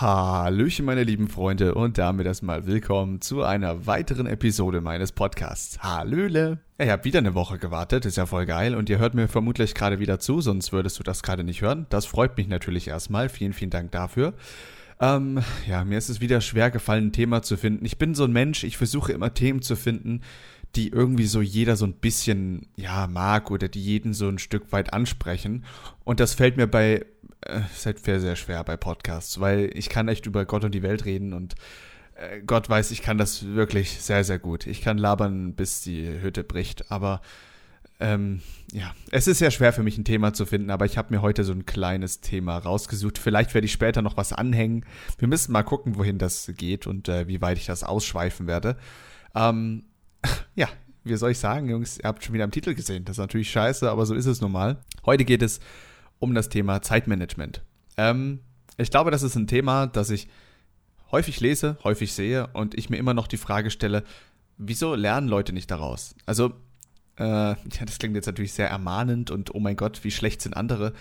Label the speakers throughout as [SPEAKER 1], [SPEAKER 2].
[SPEAKER 1] Hallöchen, meine lieben Freunde, und damit erstmal willkommen zu einer weiteren Episode meines Podcasts. Hallöle! Ihr habt wieder eine Woche gewartet, ist ja voll geil, und ihr hört mir vermutlich gerade wieder zu, sonst würdest du das gerade nicht hören. Das freut mich natürlich erstmal. Vielen, vielen Dank dafür. Ähm, ja, mir ist es wieder schwer gefallen, ein Thema zu finden. Ich bin so ein Mensch, ich versuche immer Themen zu finden, die irgendwie so jeder so ein bisschen, ja, mag oder die jeden so ein Stück weit ansprechen. Und das fällt mir bei äh, ist halt sehr, sehr schwer bei Podcasts, weil ich kann echt über Gott und die Welt reden und äh, Gott weiß, ich kann das wirklich sehr, sehr gut. Ich kann labern, bis die Hütte bricht, aber ähm, ja, es ist sehr schwer für mich ein Thema zu finden, aber ich habe mir heute so ein kleines Thema rausgesucht. Vielleicht werde ich später noch was anhängen. Wir müssen mal gucken, wohin das geht und äh, wie weit ich das ausschweifen werde. Ähm, ja, wie soll ich sagen, Jungs, ihr habt schon wieder am Titel gesehen. Das ist natürlich scheiße, aber so ist es nun mal. Heute geht es um das Thema Zeitmanagement. Ähm, ich glaube, das ist ein Thema, das ich häufig lese, häufig sehe und ich mir immer noch die Frage stelle, wieso lernen Leute nicht daraus? Also, äh, ja, das klingt jetzt natürlich sehr ermahnend und oh mein Gott, wie schlecht sind andere.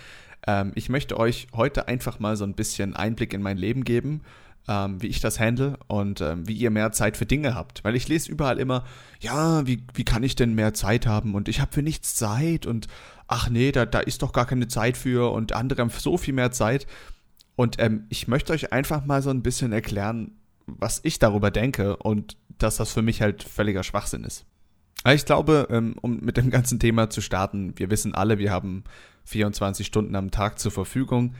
[SPEAKER 1] Ähm, ich möchte euch heute einfach mal so ein bisschen Einblick in mein Leben geben ähm, wie ich das handle und ähm, wie ihr mehr Zeit für Dinge habt. Weil ich lese überall immer, ja, wie, wie kann ich denn mehr Zeit haben und ich habe für nichts Zeit und ach nee, da, da ist doch gar keine Zeit für und andere haben so viel mehr Zeit. Und ähm, ich möchte euch einfach mal so ein bisschen erklären, was ich darüber denke und dass das für mich halt völliger Schwachsinn ist. Ich glaube, ähm, um mit dem ganzen Thema zu starten, wir wissen alle, wir haben 24 Stunden am Tag zur Verfügung.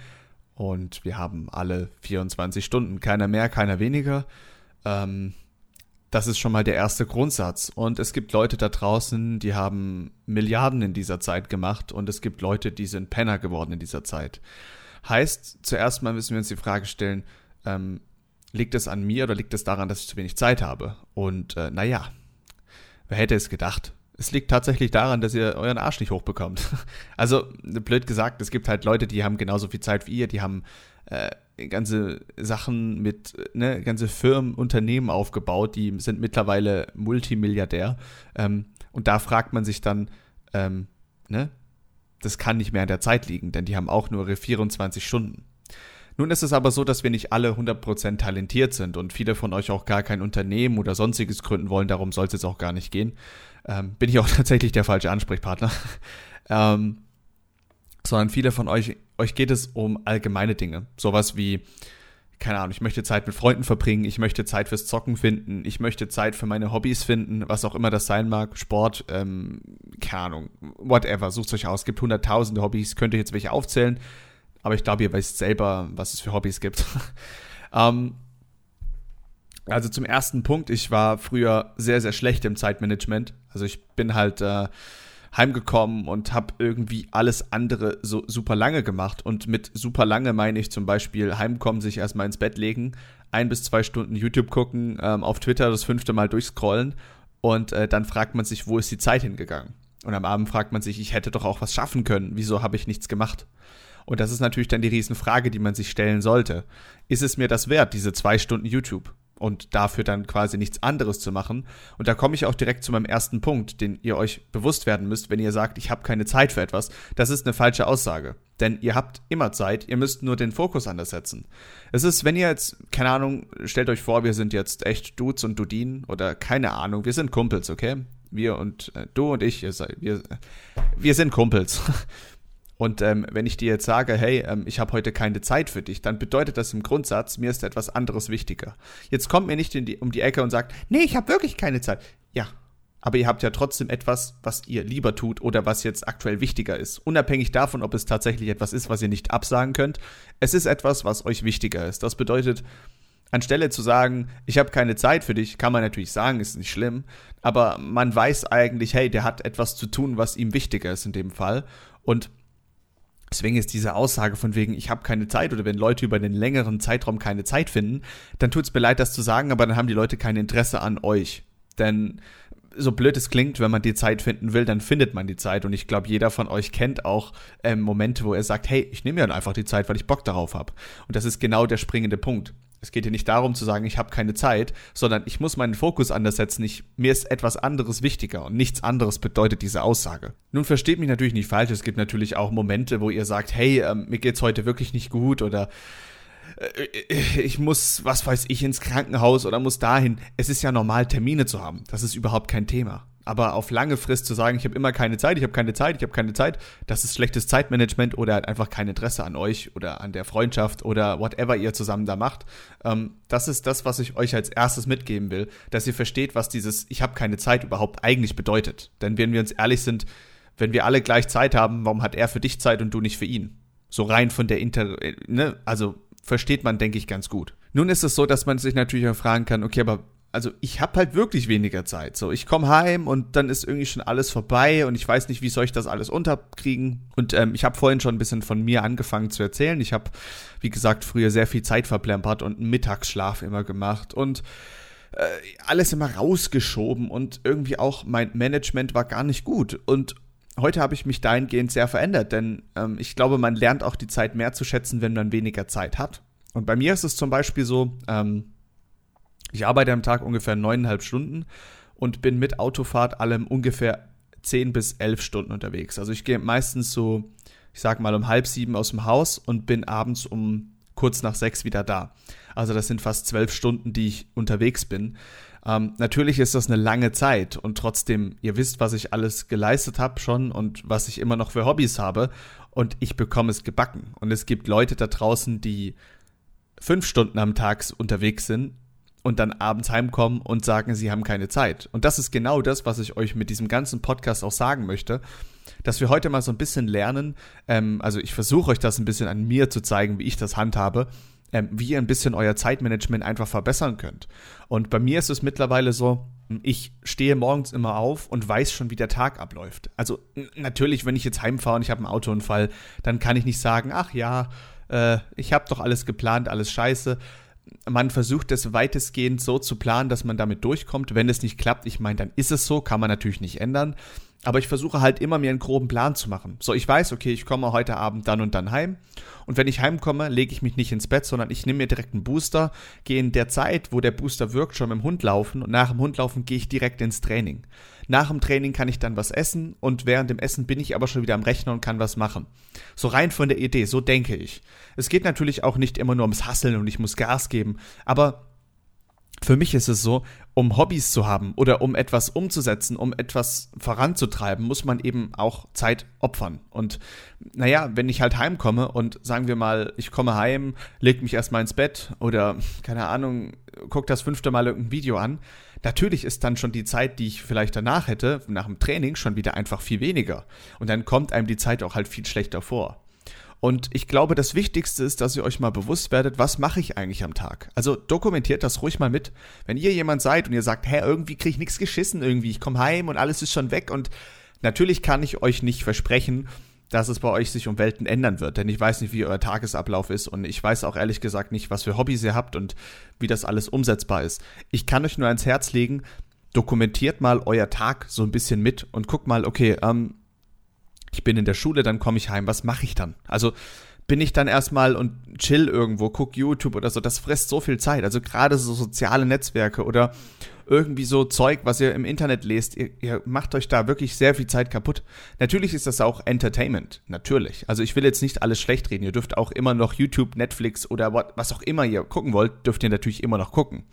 [SPEAKER 1] Und wir haben alle 24 Stunden, keiner mehr, keiner weniger. Ähm, das ist schon mal der erste Grundsatz. Und es gibt Leute da draußen, die haben Milliarden in dieser Zeit gemacht und es gibt Leute, die sind Penner geworden in dieser Zeit. Heißt, zuerst mal müssen wir uns die Frage stellen, ähm, liegt es an mir oder liegt es daran, dass ich zu wenig Zeit habe? Und äh, naja, wer hätte es gedacht? Es liegt tatsächlich daran, dass ihr euren Arsch nicht hochbekommt. Also, blöd gesagt, es gibt halt Leute, die haben genauso viel Zeit wie ihr, die haben äh, ganze Sachen mit, ne, ganze Firmen, Unternehmen aufgebaut, die sind mittlerweile Multimilliardär. Ähm, und da fragt man sich dann, ähm, ne, das kann nicht mehr an der Zeit liegen, denn die haben auch nur ihre 24 Stunden. Nun ist es aber so, dass wir nicht alle 100% talentiert sind und viele von euch auch gar kein Unternehmen oder sonstiges gründen wollen, darum soll es jetzt auch gar nicht gehen ähm, bin ich auch tatsächlich der falsche Ansprechpartner. ähm, sondern viele von euch, euch geht es um allgemeine Dinge. Sowas wie, keine Ahnung, ich möchte Zeit mit Freunden verbringen, ich möchte Zeit fürs Zocken finden, ich möchte Zeit für meine Hobbys finden, was auch immer das sein mag, Sport, ähm, keine Ahnung, whatever, sucht euch aus, es gibt hunderttausende Hobbys, könnt ihr jetzt welche aufzählen, aber ich glaube, ihr wisst selber, was es für Hobbys gibt. ähm, also zum ersten Punkt, ich war früher sehr, sehr schlecht im Zeitmanagement. Also ich bin halt äh, heimgekommen und habe irgendwie alles andere so super lange gemacht. Und mit super lange meine ich zum Beispiel heimkommen, sich erstmal ins Bett legen, ein bis zwei Stunden YouTube gucken, ähm, auf Twitter das fünfte Mal durchscrollen und äh, dann fragt man sich, wo ist die Zeit hingegangen? Und am Abend fragt man sich, ich hätte doch auch was schaffen können, wieso habe ich nichts gemacht? Und das ist natürlich dann die Riesenfrage, die man sich stellen sollte. Ist es mir das wert, diese zwei Stunden YouTube? Und dafür dann quasi nichts anderes zu machen. Und da komme ich auch direkt zu meinem ersten Punkt, den ihr euch bewusst werden müsst, wenn ihr sagt, ich habe keine Zeit für etwas. Das ist eine falsche Aussage. Denn ihr habt immer Zeit, ihr müsst nur den Fokus anders setzen. Es ist, wenn ihr jetzt, keine Ahnung, stellt euch vor, wir sind jetzt echt Dudes und Dudinen oder keine Ahnung, wir sind Kumpels, okay? Wir und äh, du und ich, ihr seid, wir, wir sind Kumpels. Und ähm, wenn ich dir jetzt sage, hey, ähm, ich habe heute keine Zeit für dich, dann bedeutet das im Grundsatz, mir ist etwas anderes wichtiger. Jetzt kommt mir nicht die, um die Ecke und sagt, nee, ich habe wirklich keine Zeit. Ja, aber ihr habt ja trotzdem etwas, was ihr lieber tut oder was jetzt aktuell wichtiger ist. Unabhängig davon, ob es tatsächlich etwas ist, was ihr nicht absagen könnt. Es ist etwas, was euch wichtiger ist. Das bedeutet, anstelle zu sagen, ich habe keine Zeit für dich, kann man natürlich sagen, ist nicht schlimm, aber man weiß eigentlich, hey, der hat etwas zu tun, was ihm wichtiger ist in dem Fall. Und Deswegen ist diese Aussage von wegen, ich habe keine Zeit oder wenn Leute über einen längeren Zeitraum keine Zeit finden, dann tut es mir leid, das zu sagen, aber dann haben die Leute kein Interesse an euch. Denn so blöd es klingt, wenn man die Zeit finden will, dann findet man die Zeit. Und ich glaube, jeder von euch kennt auch ähm, Momente, wo er sagt, hey, ich nehme mir einfach die Zeit, weil ich Bock darauf habe. Und das ist genau der springende Punkt. Es geht hier nicht darum zu sagen, ich habe keine Zeit, sondern ich muss meinen Fokus anders setzen. Ich, mir ist etwas anderes wichtiger und nichts anderes bedeutet diese Aussage. Nun versteht mich natürlich nicht falsch. Es gibt natürlich auch Momente, wo ihr sagt, hey, ähm, mir geht's heute wirklich nicht gut oder äh, ich muss, was weiß ich, ins Krankenhaus oder muss dahin. Es ist ja normal, Termine zu haben. Das ist überhaupt kein Thema. Aber auf lange Frist zu sagen, ich habe immer keine Zeit, ich habe keine Zeit, ich habe keine Zeit, das ist schlechtes Zeitmanagement oder halt einfach kein Interesse an euch oder an der Freundschaft oder whatever ihr zusammen da macht. Ähm, das ist das, was ich euch als erstes mitgeben will, dass ihr versteht, was dieses Ich habe keine Zeit überhaupt eigentlich bedeutet. Denn wenn wir uns ehrlich sind, wenn wir alle gleich Zeit haben, warum hat er für dich Zeit und du nicht für ihn? So rein von der Inter, äh, ne, also versteht man, denke ich, ganz gut. Nun ist es so, dass man sich natürlich auch fragen kann, okay, aber also ich habe halt wirklich weniger Zeit. So, ich komme heim und dann ist irgendwie schon alles vorbei und ich weiß nicht, wie soll ich das alles unterkriegen. Und ähm, ich habe vorhin schon ein bisschen von mir angefangen zu erzählen. Ich habe, wie gesagt, früher sehr viel Zeit verplempert und einen Mittagsschlaf immer gemacht und äh, alles immer rausgeschoben und irgendwie auch mein Management war gar nicht gut. Und heute habe ich mich dahingehend sehr verändert, denn ähm, ich glaube, man lernt auch die Zeit mehr zu schätzen, wenn man weniger Zeit hat. Und bei mir ist es zum Beispiel so, ähm, ich arbeite am Tag ungefähr neuneinhalb Stunden und bin mit Autofahrt allem ungefähr zehn bis elf Stunden unterwegs. Also ich gehe meistens so, ich sag mal um halb sieben aus dem Haus und bin abends um kurz nach sechs wieder da. Also das sind fast zwölf Stunden, die ich unterwegs bin. Ähm, natürlich ist das eine lange Zeit und trotzdem, ihr wisst, was ich alles geleistet habe schon und was ich immer noch für Hobbys habe und ich bekomme es gebacken. Und es gibt Leute da draußen, die fünf Stunden am Tag unterwegs sind und dann abends heimkommen und sagen, sie haben keine Zeit. Und das ist genau das, was ich euch mit diesem ganzen Podcast auch sagen möchte, dass wir heute mal so ein bisschen lernen, ähm, also ich versuche euch das ein bisschen an mir zu zeigen, wie ich das handhabe, ähm, wie ihr ein bisschen euer Zeitmanagement einfach verbessern könnt. Und bei mir ist es mittlerweile so, ich stehe morgens immer auf und weiß schon, wie der Tag abläuft. Also natürlich, wenn ich jetzt heimfahre und ich habe einen Autounfall, dann kann ich nicht sagen, ach ja, äh, ich habe doch alles geplant, alles scheiße man versucht es weitestgehend so zu planen, dass man damit durchkommt. Wenn es nicht klappt, ich meine, dann ist es so, kann man natürlich nicht ändern. Aber ich versuche halt immer mir einen groben Plan zu machen. So, ich weiß, okay, ich komme heute Abend dann und dann heim. Und wenn ich heimkomme, lege ich mich nicht ins Bett, sondern ich nehme mir direkt einen Booster, gehe in der Zeit, wo der Booster wirkt, schon mit dem Hund laufen und nach dem Hund laufen gehe ich direkt ins Training. Nach dem Training kann ich dann was essen und während dem Essen bin ich aber schon wieder am Rechner und kann was machen. So rein von der Idee, so denke ich. Es geht natürlich auch nicht immer nur ums Hasseln und ich muss Gas geben, aber für mich ist es so, um Hobbys zu haben oder um etwas umzusetzen, um etwas voranzutreiben, muss man eben auch Zeit opfern. Und naja, wenn ich halt heimkomme und sagen wir mal, ich komme heim, leg mich erstmal ins Bett oder keine Ahnung, guck das fünfte Mal irgendein Video an, natürlich ist dann schon die Zeit, die ich vielleicht danach hätte, nach dem Training, schon wieder einfach viel weniger. Und dann kommt einem die Zeit auch halt viel schlechter vor. Und ich glaube, das Wichtigste ist, dass ihr euch mal bewusst werdet, was mache ich eigentlich am Tag? Also dokumentiert das ruhig mal mit. Wenn ihr jemand seid und ihr sagt, hä, irgendwie kriege ich nichts geschissen irgendwie, ich komme heim und alles ist schon weg und natürlich kann ich euch nicht versprechen, dass es bei euch sich um Welten ändern wird, denn ich weiß nicht, wie euer Tagesablauf ist und ich weiß auch ehrlich gesagt nicht, was für Hobbys ihr habt und wie das alles umsetzbar ist. Ich kann euch nur ans Herz legen, dokumentiert mal euer Tag so ein bisschen mit und guckt mal, okay, ähm, ich bin in der Schule, dann komme ich heim, was mache ich dann? Also bin ich dann erstmal und chill irgendwo, guck YouTube oder so, das frisst so viel Zeit. Also gerade so soziale Netzwerke oder irgendwie so Zeug, was ihr im Internet lest, ihr, ihr, macht euch da wirklich sehr viel Zeit kaputt. Natürlich ist das auch Entertainment, natürlich. Also ich will jetzt nicht alles schlecht reden. Ihr dürft auch immer noch YouTube, Netflix oder was auch immer ihr gucken wollt, dürft ihr natürlich immer noch gucken.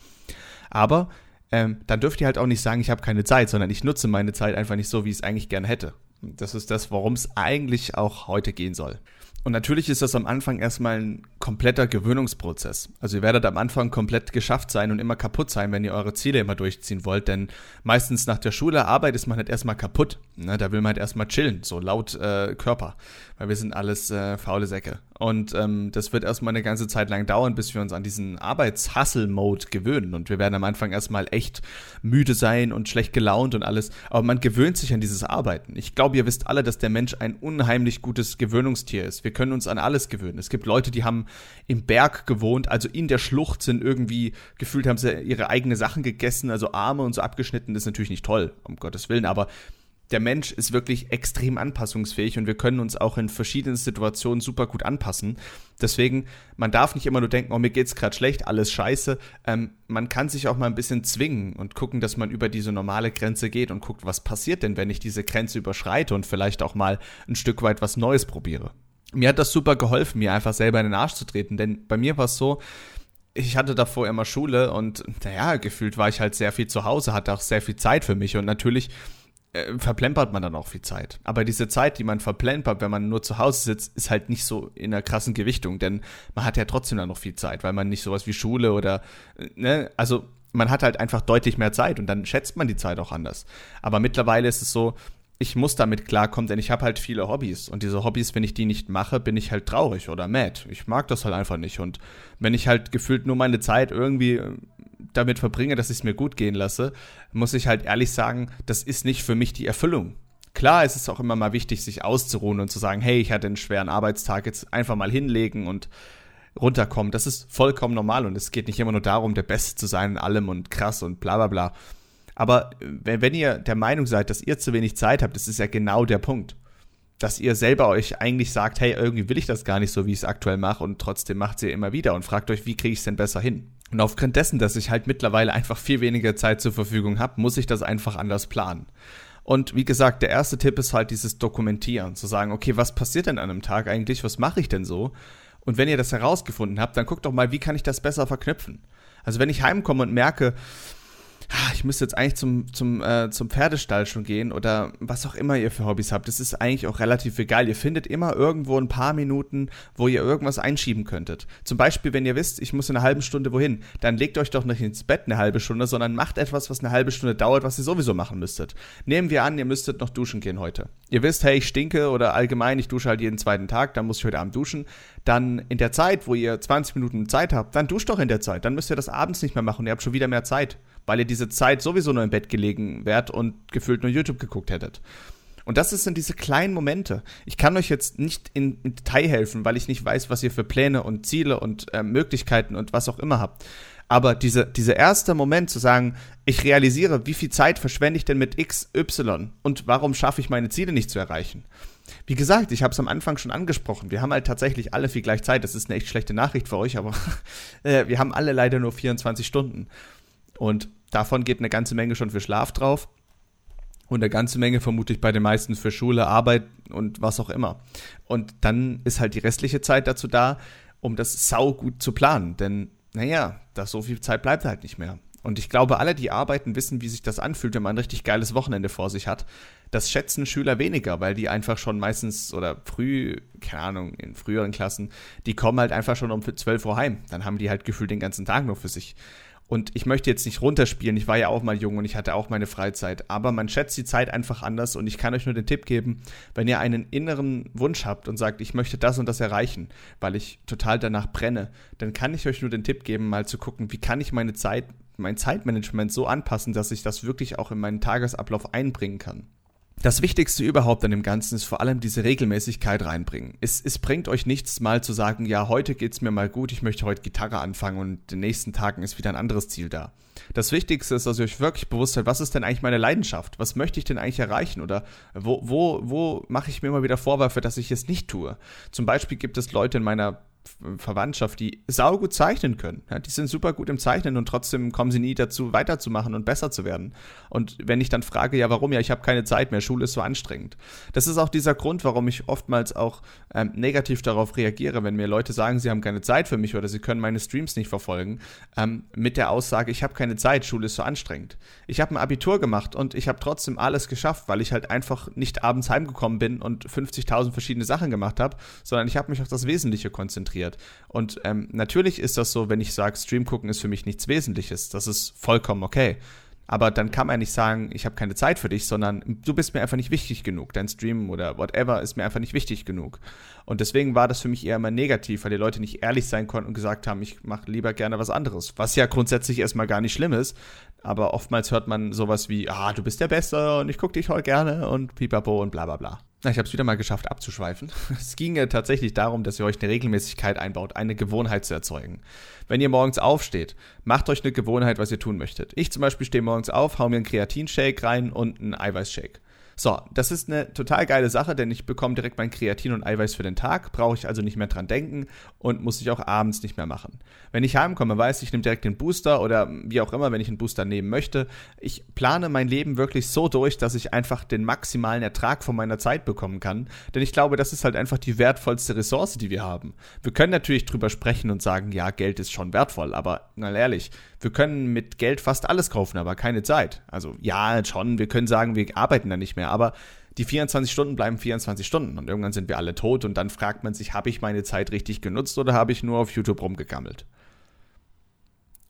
[SPEAKER 1] Aber ähm, dann dürft ihr halt auch nicht sagen, ich habe keine Zeit, sondern ich nutze meine Zeit einfach nicht so, wie ich es eigentlich gerne hätte. Das ist das, worum es eigentlich auch heute gehen soll. Und natürlich ist das am Anfang erstmal ein kompletter Gewöhnungsprozess. Also ihr werdet am Anfang komplett geschafft sein und immer kaputt sein, wenn ihr eure Ziele immer durchziehen wollt. Denn meistens nach der Schule, Arbeit ist man halt erstmal kaputt. Ne? Da will man halt erstmal chillen, so laut äh, Körper. Weil wir sind alles äh, faule Säcke. Und ähm, das wird erstmal eine ganze Zeit lang dauern, bis wir uns an diesen Arbeits-Hustle-Mode gewöhnen. Und wir werden am Anfang erstmal echt müde sein und schlecht gelaunt und alles. Aber man gewöhnt sich an dieses Arbeiten. Ich glaube, ihr wisst alle, dass der Mensch ein unheimlich gutes Gewöhnungstier ist. Wir können uns an alles gewöhnen. Es gibt Leute, die haben im Berg gewohnt, also in der Schlucht sind irgendwie, gefühlt haben sie ihre eigene Sachen gegessen, also Arme und so abgeschnitten. Das ist natürlich nicht toll, um Gottes Willen, aber der Mensch ist wirklich extrem anpassungsfähig und wir können uns auch in verschiedenen Situationen super gut anpassen. Deswegen, man darf nicht immer nur denken, oh, mir geht's gerade schlecht, alles scheiße. Ähm, man kann sich auch mal ein bisschen zwingen und gucken, dass man über diese normale Grenze geht und guckt, was passiert denn, wenn ich diese Grenze überschreite und vielleicht auch mal ein Stück weit was Neues probiere. Mir hat das super geholfen, mir einfach selber in den Arsch zu treten. Denn bei mir war es so, ich hatte davor immer Schule und naja, gefühlt war ich halt sehr viel zu Hause, hatte auch sehr viel Zeit für mich und natürlich äh, verplempert man dann auch viel Zeit. Aber diese Zeit, die man verplempert, wenn man nur zu Hause sitzt, ist halt nicht so in einer krassen Gewichtung, denn man hat ja trotzdem dann noch viel Zeit, weil man nicht sowas wie Schule oder, ne, also man hat halt einfach deutlich mehr Zeit und dann schätzt man die Zeit auch anders. Aber mittlerweile ist es so, ich muss damit klarkommen, denn ich habe halt viele Hobbys. Und diese Hobbys, wenn ich die nicht mache, bin ich halt traurig oder mad. Ich mag das halt einfach nicht. Und wenn ich halt gefühlt nur meine Zeit irgendwie äh, damit verbringe, dass ich es mir gut gehen lasse, muss ich halt ehrlich sagen, das ist nicht für mich die Erfüllung. Klar ist es auch immer mal wichtig, sich auszuruhen und zu sagen, hey, ich hatte einen schweren Arbeitstag, jetzt einfach mal hinlegen und runterkommen. Das ist vollkommen normal und es geht nicht immer nur darum, der Beste zu sein in allem und krass und bla bla bla. Aber wenn, wenn ihr der Meinung seid, dass ihr zu wenig Zeit habt, das ist ja genau der Punkt. Dass ihr selber euch eigentlich sagt, hey, irgendwie will ich das gar nicht so, wie ich es aktuell mache und trotzdem macht ihr immer wieder und fragt euch, wie kriege ich es denn besser hin? Und aufgrund dessen, dass ich halt mittlerweile einfach viel weniger Zeit zur Verfügung habe, muss ich das einfach anders planen. Und wie gesagt, der erste Tipp ist halt dieses Dokumentieren, zu sagen, okay, was passiert denn an einem Tag eigentlich, was mache ich denn so? Und wenn ihr das herausgefunden habt, dann guckt doch mal, wie kann ich das besser verknüpfen? Also wenn ich heimkomme und merke, ich müsste jetzt eigentlich zum, zum, äh, zum Pferdestall schon gehen oder was auch immer ihr für Hobbys habt. Das ist eigentlich auch relativ egal. Ihr findet immer irgendwo ein paar Minuten, wo ihr irgendwas einschieben könntet. Zum Beispiel, wenn ihr wisst, ich muss in einer halben Stunde wohin, dann legt euch doch nicht ins Bett eine halbe Stunde, sondern macht etwas, was eine halbe Stunde dauert, was ihr sowieso machen müsstet. Nehmen wir an, ihr müsstet noch duschen gehen heute. Ihr wisst, hey, ich stinke oder allgemein, ich dusche halt jeden zweiten Tag, dann muss ich heute Abend duschen. Dann in der Zeit, wo ihr 20 Minuten Zeit habt, dann duscht doch in der Zeit. Dann müsst ihr das abends nicht mehr machen. Ihr habt schon wieder mehr Zeit weil ihr diese Zeit sowieso nur im Bett gelegen wärt und gefühlt nur YouTube geguckt hättet. Und das sind diese kleinen Momente. Ich kann euch jetzt nicht in, in Detail helfen, weil ich nicht weiß, was ihr für Pläne und Ziele und äh, Möglichkeiten und was auch immer habt. Aber diese, dieser erste Moment zu sagen, ich realisiere, wie viel Zeit verschwende ich denn mit X, Y und warum schaffe ich meine Ziele nicht zu erreichen? Wie gesagt, ich habe es am Anfang schon angesprochen. Wir haben halt tatsächlich alle viel gleich Zeit. Das ist eine echt schlechte Nachricht für euch, aber äh, wir haben alle leider nur 24 Stunden. Und davon geht eine ganze Menge schon für Schlaf drauf. Und eine ganze Menge vermutlich bei den meisten für Schule, Arbeit und was auch immer. Und dann ist halt die restliche Zeit dazu da, um das sau gut zu planen. Denn, naja, da so viel Zeit bleibt halt nicht mehr. Und ich glaube, alle, die arbeiten, wissen, wie sich das anfühlt, wenn man ein richtig geiles Wochenende vor sich hat. Das schätzen Schüler weniger, weil die einfach schon meistens oder früh, keine Ahnung, in früheren Klassen, die kommen halt einfach schon um 12 Uhr heim. Dann haben die halt gefühlt den ganzen Tag nur für sich. Und ich möchte jetzt nicht runterspielen, ich war ja auch mal jung und ich hatte auch meine Freizeit, aber man schätzt die Zeit einfach anders und ich kann euch nur den Tipp geben, wenn ihr einen inneren Wunsch habt und sagt, ich möchte das und das erreichen, weil ich total danach brenne, dann kann ich euch nur den Tipp geben, mal zu gucken, wie kann ich meine Zeit, mein Zeitmanagement so anpassen, dass ich das wirklich auch in meinen Tagesablauf einbringen kann. Das Wichtigste überhaupt an dem Ganzen ist vor allem diese Regelmäßigkeit reinbringen. Es, es bringt euch nichts, mal zu sagen, ja, heute geht's mir mal gut, ich möchte heute Gitarre anfangen und den nächsten Tagen ist wieder ein anderes Ziel da. Das Wichtigste ist, dass ihr euch wirklich bewusst seid, was ist denn eigentlich meine Leidenschaft? Was möchte ich denn eigentlich erreichen? Oder wo, wo, wo mache ich mir immer wieder Vorwürfe, dass ich es nicht tue? Zum Beispiel gibt es Leute in meiner Verwandtschaft, die saugut zeichnen können. Ja, die sind super gut im Zeichnen und trotzdem kommen sie nie dazu, weiterzumachen und besser zu werden. Und wenn ich dann frage, ja, warum? Ja, ich habe keine Zeit mehr, Schule ist so anstrengend. Das ist auch dieser Grund, warum ich oftmals auch ähm, negativ darauf reagiere, wenn mir Leute sagen, sie haben keine Zeit für mich oder sie können meine Streams nicht verfolgen, ähm, mit der Aussage, ich habe keine Zeit, Schule ist so anstrengend. Ich habe ein Abitur gemacht und ich habe trotzdem alles geschafft, weil ich halt einfach nicht abends heimgekommen bin und 50.000 verschiedene Sachen gemacht habe, sondern ich habe mich auf das Wesentliche konzentriert konzentriert. Und ähm, natürlich ist das so, wenn ich sage, Stream gucken ist für mich nichts Wesentliches. Das ist vollkommen okay. Aber dann kann man nicht sagen, ich habe keine Zeit für dich, sondern du bist mir einfach nicht wichtig genug. Dein Stream oder whatever ist mir einfach nicht wichtig genug. Und deswegen war das für mich eher immer negativ, weil die Leute nicht ehrlich sein konnten und gesagt haben, ich mache lieber gerne was anderes. Was ja grundsätzlich erstmal gar nicht schlimm ist. Aber oftmals hört man sowas wie, ah, du bist der Beste und ich gucke dich heute gerne und pipapo und bla bla bla. Na, ich habe es wieder mal geschafft abzuschweifen. Es ging ja tatsächlich darum, dass ihr euch eine Regelmäßigkeit einbaut, eine Gewohnheit zu erzeugen. Wenn ihr morgens aufsteht, macht euch eine Gewohnheit, was ihr tun möchtet. Ich zum Beispiel stehe morgens auf, hau mir einen Kreatinshake rein und einen Eiweißshake. So, das ist eine total geile Sache, denn ich bekomme direkt mein Kreatin und Eiweiß für den Tag, brauche ich also nicht mehr dran denken und muss ich auch abends nicht mehr machen. Wenn ich heimkomme, weiß ich, ich nehme direkt den Booster oder wie auch immer, wenn ich einen Booster nehmen möchte. Ich plane mein Leben wirklich so durch, dass ich einfach den maximalen Ertrag von meiner Zeit bekommen kann, denn ich glaube, das ist halt einfach die wertvollste Ressource, die wir haben. Wir können natürlich drüber sprechen und sagen, ja, Geld ist schon wertvoll, aber mal ehrlich, wir können mit Geld fast alles kaufen, aber keine Zeit. Also ja, schon, wir können sagen, wir arbeiten da nicht mehr, aber die 24 Stunden bleiben 24 Stunden und irgendwann sind wir alle tot und dann fragt man sich, habe ich meine Zeit richtig genutzt oder habe ich nur auf YouTube rumgegammelt?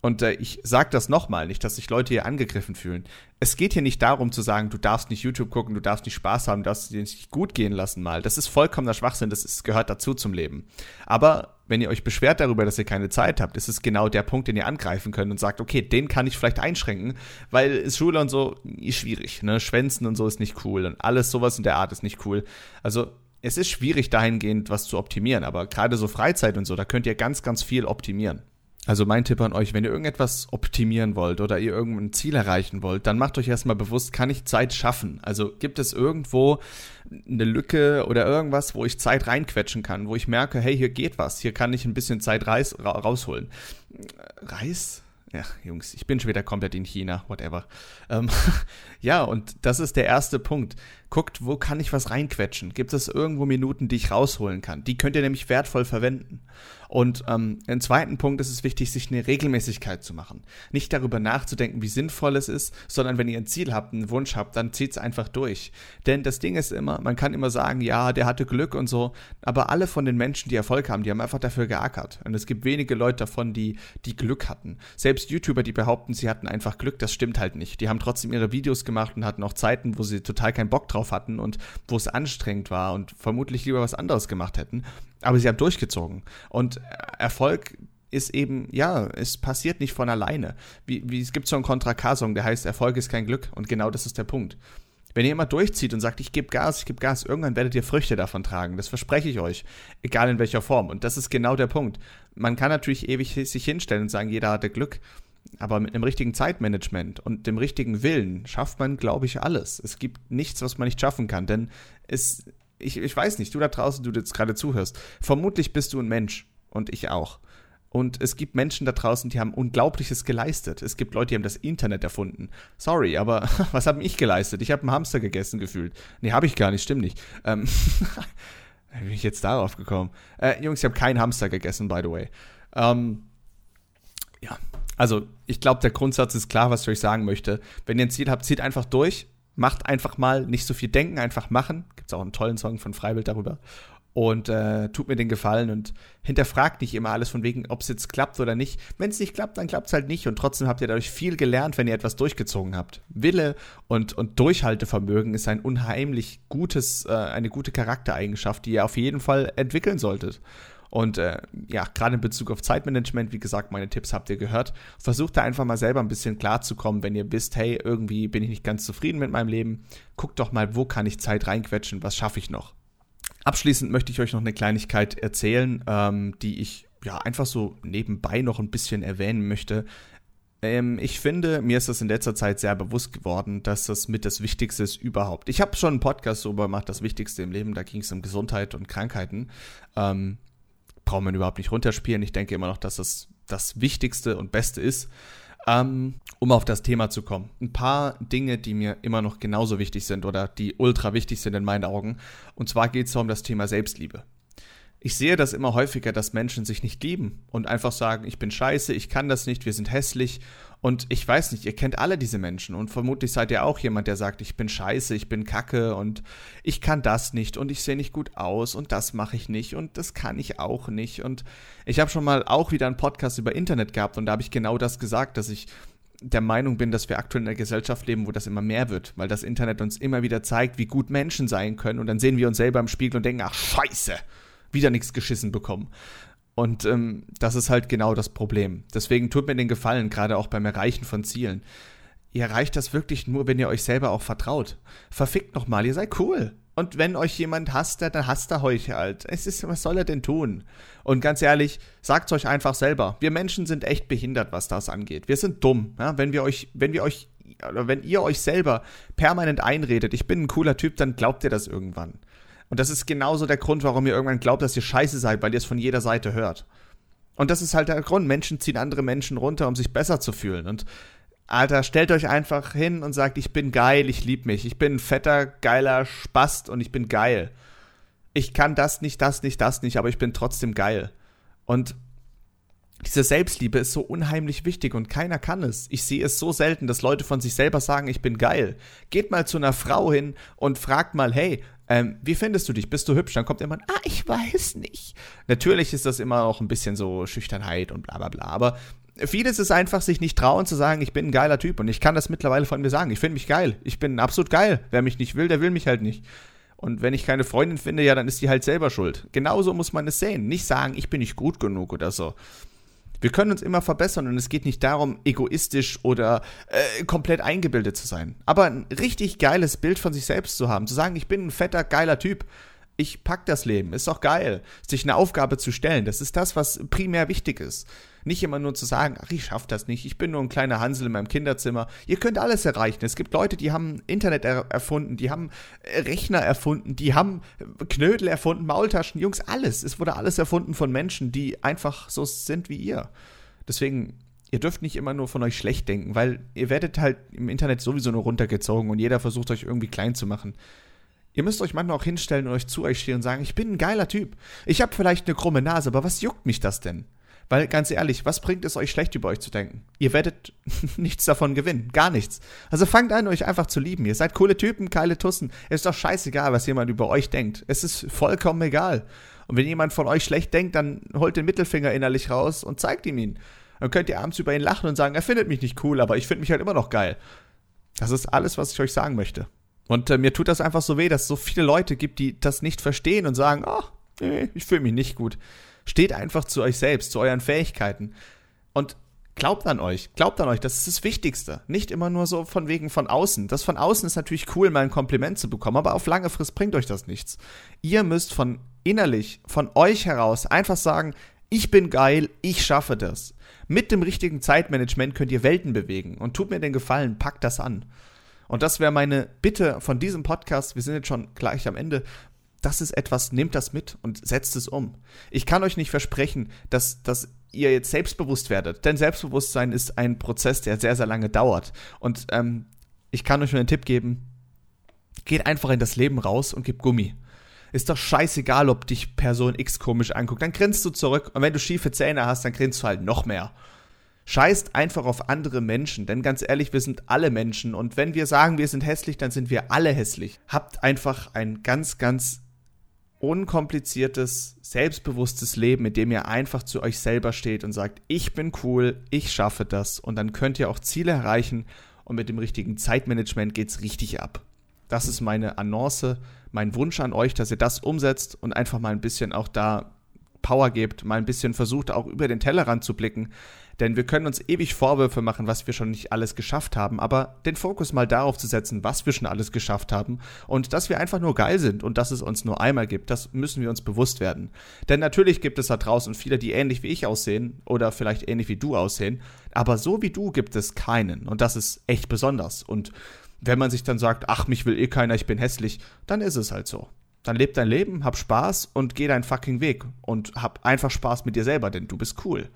[SPEAKER 1] Und äh, ich sage das nochmal, nicht, dass sich Leute hier angegriffen fühlen. Es geht hier nicht darum zu sagen, du darfst nicht YouTube gucken, du darfst nicht Spaß haben, du darfst dir nicht gut gehen lassen mal. Das ist vollkommener Schwachsinn, das ist, gehört dazu zum Leben. Aber wenn ihr euch beschwert darüber, dass ihr keine Zeit habt, ist es genau der Punkt, den ihr angreifen könnt und sagt, okay, den kann ich vielleicht einschränken, weil Schule und so ist schwierig, ne? Schwänzen und so ist nicht cool und alles sowas in der Art ist nicht cool. Also es ist schwierig dahingehend was zu optimieren, aber gerade so Freizeit und so, da könnt ihr ganz, ganz viel optimieren. Also mein Tipp an euch, wenn ihr irgendetwas optimieren wollt oder ihr irgendein Ziel erreichen wollt, dann macht euch erstmal bewusst, kann ich Zeit schaffen? Also gibt es irgendwo eine Lücke oder irgendwas, wo ich Zeit reinquetschen kann, wo ich merke, hey, hier geht was, hier kann ich ein bisschen Zeit Reis, ra rausholen. Reis? Ja, Jungs, ich bin schon wieder komplett in China, whatever. Ähm, ja, und das ist der erste Punkt. Guckt, wo kann ich was reinquetschen? Gibt es irgendwo Minuten, die ich rausholen kann? Die könnt ihr nämlich wertvoll verwenden. Und ähm, im zweiten Punkt ist es wichtig, sich eine Regelmäßigkeit zu machen. Nicht darüber nachzudenken, wie sinnvoll es ist, sondern wenn ihr ein Ziel habt, einen Wunsch habt, dann zieht es einfach durch. Denn das Ding ist immer, man kann immer sagen, ja, der hatte Glück und so, aber alle von den Menschen, die Erfolg haben, die haben einfach dafür geackert. Und es gibt wenige Leute davon, die, die Glück hatten. Selbst YouTuber, die behaupten, sie hatten einfach Glück, das stimmt halt nicht. Die haben trotzdem ihre Videos gemacht und hatten auch Zeiten, wo sie total keinen Bock drauf hatten und wo es anstrengend war und vermutlich lieber was anderes gemacht hätten. Aber sie haben durchgezogen. Und Erfolg ist eben, ja, es passiert nicht von alleine. Wie, wie es gibt so einen Contra der heißt Erfolg ist kein Glück. Und genau das ist der Punkt. Wenn ihr immer durchzieht und sagt, ich gebe Gas, ich gebe Gas, irgendwann werdet ihr Früchte davon tragen. Das verspreche ich euch. Egal in welcher Form. Und das ist genau der Punkt. Man kann natürlich ewig sich hinstellen und sagen, jeder hatte Glück. Aber mit einem richtigen Zeitmanagement und dem richtigen Willen schafft man, glaube ich, alles. Es gibt nichts, was man nicht schaffen kann. Denn es, ich, ich weiß nicht, du da draußen, du jetzt gerade zuhörst, vermutlich bist du ein Mensch und ich auch. Und es gibt Menschen da draußen, die haben Unglaubliches geleistet. Es gibt Leute, die haben das Internet erfunden. Sorry, aber was habe ich geleistet? Ich habe einen Hamster gegessen gefühlt. Nee, habe ich gar nicht, stimmt nicht. Ähm, bin ich jetzt darauf gekommen? Äh, Jungs, ich habe keinen Hamster gegessen, by the way. Ähm, ja, also ich glaube, der Grundsatz ist klar, was ich euch sagen möchte. Wenn ihr ein Ziel habt, zieht einfach durch macht einfach mal, nicht so viel denken, einfach machen. Gibt es auch einen tollen Song von Freiwild darüber. Und äh, tut mir den Gefallen und hinterfragt nicht immer alles von wegen, ob es jetzt klappt oder nicht. Wenn es nicht klappt, dann klappt es halt nicht. Und trotzdem habt ihr dadurch viel gelernt, wenn ihr etwas durchgezogen habt. Wille und, und Durchhaltevermögen ist ein unheimlich gutes, äh, eine gute Charaktereigenschaft, die ihr auf jeden Fall entwickeln solltet. Und äh, ja, gerade in Bezug auf Zeitmanagement, wie gesagt, meine Tipps habt ihr gehört. Versucht da einfach mal selber ein bisschen klarzukommen, wenn ihr wisst, hey, irgendwie bin ich nicht ganz zufrieden mit meinem Leben. Guckt doch mal, wo kann ich Zeit reinquetschen, was schaffe ich noch. Abschließend möchte ich euch noch eine Kleinigkeit erzählen, ähm, die ich ja einfach so nebenbei noch ein bisschen erwähnen möchte. Ähm, ich finde, mir ist das in letzter Zeit sehr bewusst geworden, dass das mit das Wichtigste ist überhaupt. Ich habe schon einen Podcast darüber gemacht, das Wichtigste im Leben, da ging es um Gesundheit und Krankheiten. Ähm, braucht man überhaupt nicht runterspielen. Ich denke immer noch, dass das das Wichtigste und Beste ist. Ähm, um auf das Thema zu kommen. Ein paar Dinge, die mir immer noch genauso wichtig sind oder die ultra wichtig sind in meinen Augen. Und zwar geht es um das Thema Selbstliebe. Ich sehe das immer häufiger, dass Menschen sich nicht lieben und einfach sagen, ich bin scheiße, ich kann das nicht, wir sind hässlich und ich weiß nicht, ihr kennt alle diese Menschen und vermutlich seid ihr auch jemand, der sagt, ich bin scheiße, ich bin kacke und ich kann das nicht und ich sehe nicht gut aus und das mache ich nicht und das kann ich auch nicht. Und ich habe schon mal auch wieder einen Podcast über Internet gehabt und da habe ich genau das gesagt, dass ich der Meinung bin, dass wir aktuell in einer Gesellschaft leben, wo das immer mehr wird, weil das Internet uns immer wieder zeigt, wie gut Menschen sein können und dann sehen wir uns selber im Spiegel und denken, ach scheiße, wieder nichts geschissen bekommen. Und ähm, das ist halt genau das Problem. Deswegen tut mir den Gefallen, gerade auch beim Erreichen von Zielen. Ihr erreicht das wirklich nur, wenn ihr euch selber auch vertraut. Verfickt nochmal, ihr seid cool. Und wenn euch jemand hasst, dann hasst er euch halt. Es ist, was soll er denn tun? Und ganz ehrlich, sagt's euch einfach selber. Wir Menschen sind echt behindert, was das angeht. Wir sind dumm. Ja? Wenn wir euch, wenn wir euch oder wenn ihr euch selber permanent einredet, ich bin ein cooler Typ, dann glaubt ihr das irgendwann. Und das ist genauso der Grund, warum ihr irgendwann glaubt, dass ihr scheiße seid, weil ihr es von jeder Seite hört. Und das ist halt der Grund. Menschen ziehen andere Menschen runter, um sich besser zu fühlen. Und Alter, stellt euch einfach hin und sagt, ich bin geil, ich lieb mich. Ich bin ein fetter, geiler Spast und ich bin geil. Ich kann das nicht, das nicht, das nicht, aber ich bin trotzdem geil. Und diese Selbstliebe ist so unheimlich wichtig und keiner kann es. Ich sehe es so selten, dass Leute von sich selber sagen, ich bin geil. Geht mal zu einer Frau hin und fragt mal, hey, ähm, wie findest du dich? Bist du hübsch? Dann kommt immer, ah, ich weiß nicht. Natürlich ist das immer auch ein bisschen so Schüchternheit und bla bla bla. Aber vieles ist einfach, sich nicht trauen zu sagen, ich bin ein geiler Typ. Und ich kann das mittlerweile von mir sagen. Ich finde mich geil. Ich bin absolut geil. Wer mich nicht will, der will mich halt nicht. Und wenn ich keine Freundin finde, ja, dann ist die halt selber schuld. Genauso muss man es sehen. Nicht sagen, ich bin nicht gut genug oder so. Wir können uns immer verbessern und es geht nicht darum, egoistisch oder äh, komplett eingebildet zu sein. Aber ein richtig geiles Bild von sich selbst zu haben, zu sagen, ich bin ein fetter, geiler Typ. Ich pack das Leben, ist doch geil. Sich eine Aufgabe zu stellen, das ist das, was primär wichtig ist. Nicht immer nur zu sagen, ach, ich schaff das nicht, ich bin nur ein kleiner Hansel in meinem Kinderzimmer. Ihr könnt alles erreichen. Es gibt Leute, die haben Internet er erfunden, die haben äh, Rechner erfunden, die haben Knödel erfunden, Maultaschen, Jungs, alles. Es wurde alles erfunden von Menschen, die einfach so sind wie ihr. Deswegen ihr dürft nicht immer nur von euch schlecht denken, weil ihr werdet halt im Internet sowieso nur runtergezogen und jeder versucht euch irgendwie klein zu machen. Ihr müsst euch manchmal auch hinstellen und euch zu euch stehen und sagen, ich bin ein geiler Typ. Ich habe vielleicht eine krumme Nase, aber was juckt mich das denn? Weil ganz ehrlich, was bringt es euch schlecht über euch zu denken? Ihr werdet nichts davon gewinnen, gar nichts. Also fangt an, euch einfach zu lieben. Ihr seid coole Typen, geile Tussen. Es ist doch scheißegal, was jemand über euch denkt. Es ist vollkommen egal. Und wenn jemand von euch schlecht denkt, dann holt den Mittelfinger innerlich raus und zeigt ihm ihn. Dann könnt ihr abends über ihn lachen und sagen, er findet mich nicht cool, aber ich finde mich halt immer noch geil. Das ist alles, was ich euch sagen möchte. Und äh, mir tut das einfach so weh, dass es so viele Leute gibt, die das nicht verstehen und sagen, oh, nee, ich fühle mich nicht gut. Steht einfach zu euch selbst, zu euren Fähigkeiten. Und glaubt an euch, glaubt an euch, das ist das Wichtigste. Nicht immer nur so von wegen von außen. Das von außen ist natürlich cool, mal ein Kompliment zu bekommen, aber auf lange Frist bringt euch das nichts. Ihr müsst von innerlich, von euch heraus einfach sagen, ich bin geil, ich schaffe das. Mit dem richtigen Zeitmanagement könnt ihr Welten bewegen. Und tut mir den Gefallen, packt das an. Und das wäre meine Bitte von diesem Podcast. Wir sind jetzt schon gleich am Ende das ist etwas, nehmt das mit und setzt es um. Ich kann euch nicht versprechen, dass, dass ihr jetzt selbstbewusst werdet, denn Selbstbewusstsein ist ein Prozess, der sehr, sehr lange dauert. Und ähm, ich kann euch nur einen Tipp geben, geht einfach in das Leben raus und gebt Gummi. Ist doch scheißegal, ob dich Person X komisch anguckt, dann grinst du zurück und wenn du schiefe Zähne hast, dann grinst du halt noch mehr. Scheißt einfach auf andere Menschen, denn ganz ehrlich, wir sind alle Menschen und wenn wir sagen, wir sind hässlich, dann sind wir alle hässlich. Habt einfach ein ganz, ganz unkompliziertes, selbstbewusstes Leben, in dem ihr einfach zu euch selber steht und sagt, ich bin cool, ich schaffe das und dann könnt ihr auch Ziele erreichen und mit dem richtigen Zeitmanagement geht's richtig ab. Das ist meine Annonce, mein Wunsch an euch, dass ihr das umsetzt und einfach mal ein bisschen auch da Power gebt, mal ein bisschen versucht, auch über den Tellerrand zu blicken. Denn wir können uns ewig Vorwürfe machen, was wir schon nicht alles geschafft haben, aber den Fokus mal darauf zu setzen, was wir schon alles geschafft haben und dass wir einfach nur geil sind und dass es uns nur einmal gibt, das müssen wir uns bewusst werden. Denn natürlich gibt es da draußen viele, die ähnlich wie ich aussehen oder vielleicht ähnlich wie du aussehen, aber so wie du gibt es keinen und das ist echt besonders. Und wenn man sich dann sagt, ach, mich will eh keiner, ich bin hässlich, dann ist es halt so. Dann leb dein Leben, hab Spaß und geh deinen fucking Weg und hab einfach Spaß mit dir selber, denn du bist cool.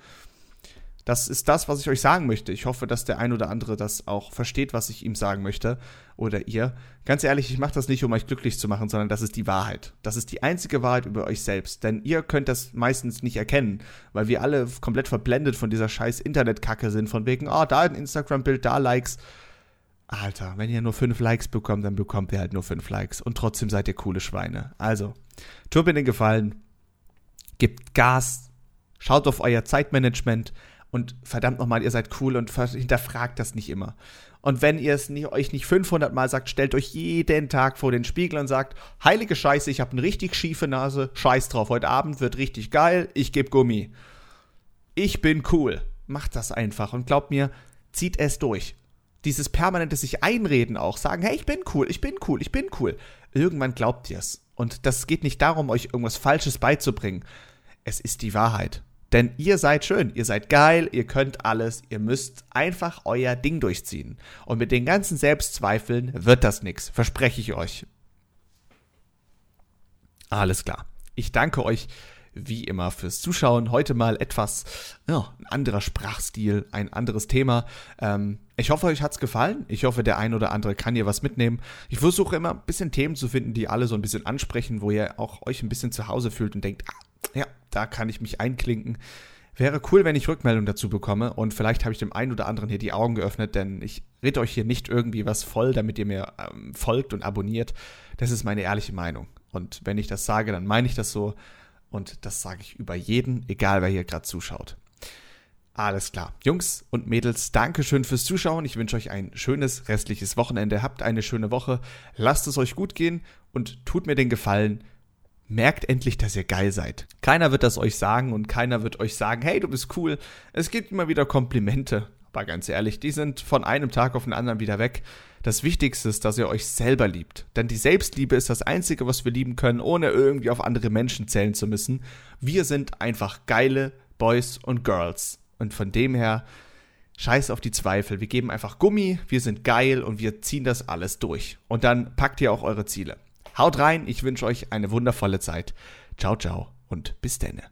[SPEAKER 1] Das ist das, was ich euch sagen möchte. Ich hoffe, dass der ein oder andere das auch versteht, was ich ihm sagen möchte oder ihr. Ganz ehrlich, ich mache das nicht, um euch glücklich zu machen, sondern das ist die Wahrheit. Das ist die einzige Wahrheit über euch selbst. Denn ihr könnt das meistens nicht erkennen, weil wir alle komplett verblendet von dieser scheiß Internetkacke sind, von wegen, oh, da ein Instagram-Bild, da Likes. Alter, wenn ihr nur fünf Likes bekommt, dann bekommt ihr halt nur fünf Likes. Und trotzdem seid ihr coole Schweine. Also, tut mir den Gefallen, gebt Gas, schaut auf euer Zeitmanagement, und verdammt nochmal, ihr seid cool und hinterfragt das nicht immer. Und wenn ihr es nicht, euch nicht 500 Mal sagt, stellt euch jeden Tag vor den Spiegel und sagt, heilige Scheiße, ich habe eine richtig schiefe Nase, scheiß drauf, heute Abend wird richtig geil, ich gebe Gummi. Ich bin cool. Macht das einfach und glaubt mir, zieht es durch. Dieses permanente sich einreden auch, sagen, hey, ich bin cool, ich bin cool, ich bin cool. Irgendwann glaubt ihr es. Und das geht nicht darum, euch irgendwas Falsches beizubringen. Es ist die Wahrheit. Denn ihr seid schön, ihr seid geil, ihr könnt alles, ihr müsst einfach euer Ding durchziehen. Und mit den ganzen Selbstzweifeln wird das nix, verspreche ich euch. Alles klar. Ich danke euch wie immer fürs Zuschauen. Heute mal etwas ja, ein anderer Sprachstil, ein anderes Thema. Ähm, ich hoffe, euch hat's gefallen. Ich hoffe, der ein oder andere kann hier was mitnehmen. Ich versuche immer ein bisschen Themen zu finden, die alle so ein bisschen ansprechen, wo ihr auch euch ein bisschen zu Hause fühlt und denkt, ah, ja, da kann ich mich einklinken. Wäre cool, wenn ich Rückmeldung dazu bekomme und vielleicht habe ich dem einen oder anderen hier die Augen geöffnet, denn ich rede euch hier nicht irgendwie was voll, damit ihr mir ähm, folgt und abonniert. Das ist meine ehrliche Meinung. Und wenn ich das sage, dann meine ich das so. Und das sage ich über jeden, egal wer hier gerade zuschaut. Alles klar. Jungs und Mädels, Dankeschön fürs Zuschauen. Ich wünsche euch ein schönes restliches Wochenende. Habt eine schöne Woche. Lasst es euch gut gehen und tut mir den Gefallen. Merkt endlich, dass ihr geil seid. Keiner wird das euch sagen und keiner wird euch sagen, hey, du bist cool. Es gibt immer wieder Komplimente. Aber ganz ehrlich, die sind von einem Tag auf den anderen wieder weg. Das Wichtigste ist, dass ihr euch selber liebt. Denn die Selbstliebe ist das Einzige, was wir lieben können, ohne irgendwie auf andere Menschen zählen zu müssen. Wir sind einfach geile Boys und Girls. Und von dem her, scheiß auf die Zweifel. Wir geben einfach Gummi, wir sind geil und wir ziehen das alles durch. Und dann packt ihr auch eure Ziele. Haut rein, ich wünsche euch eine wundervolle Zeit. Ciao, ciao und bis denne.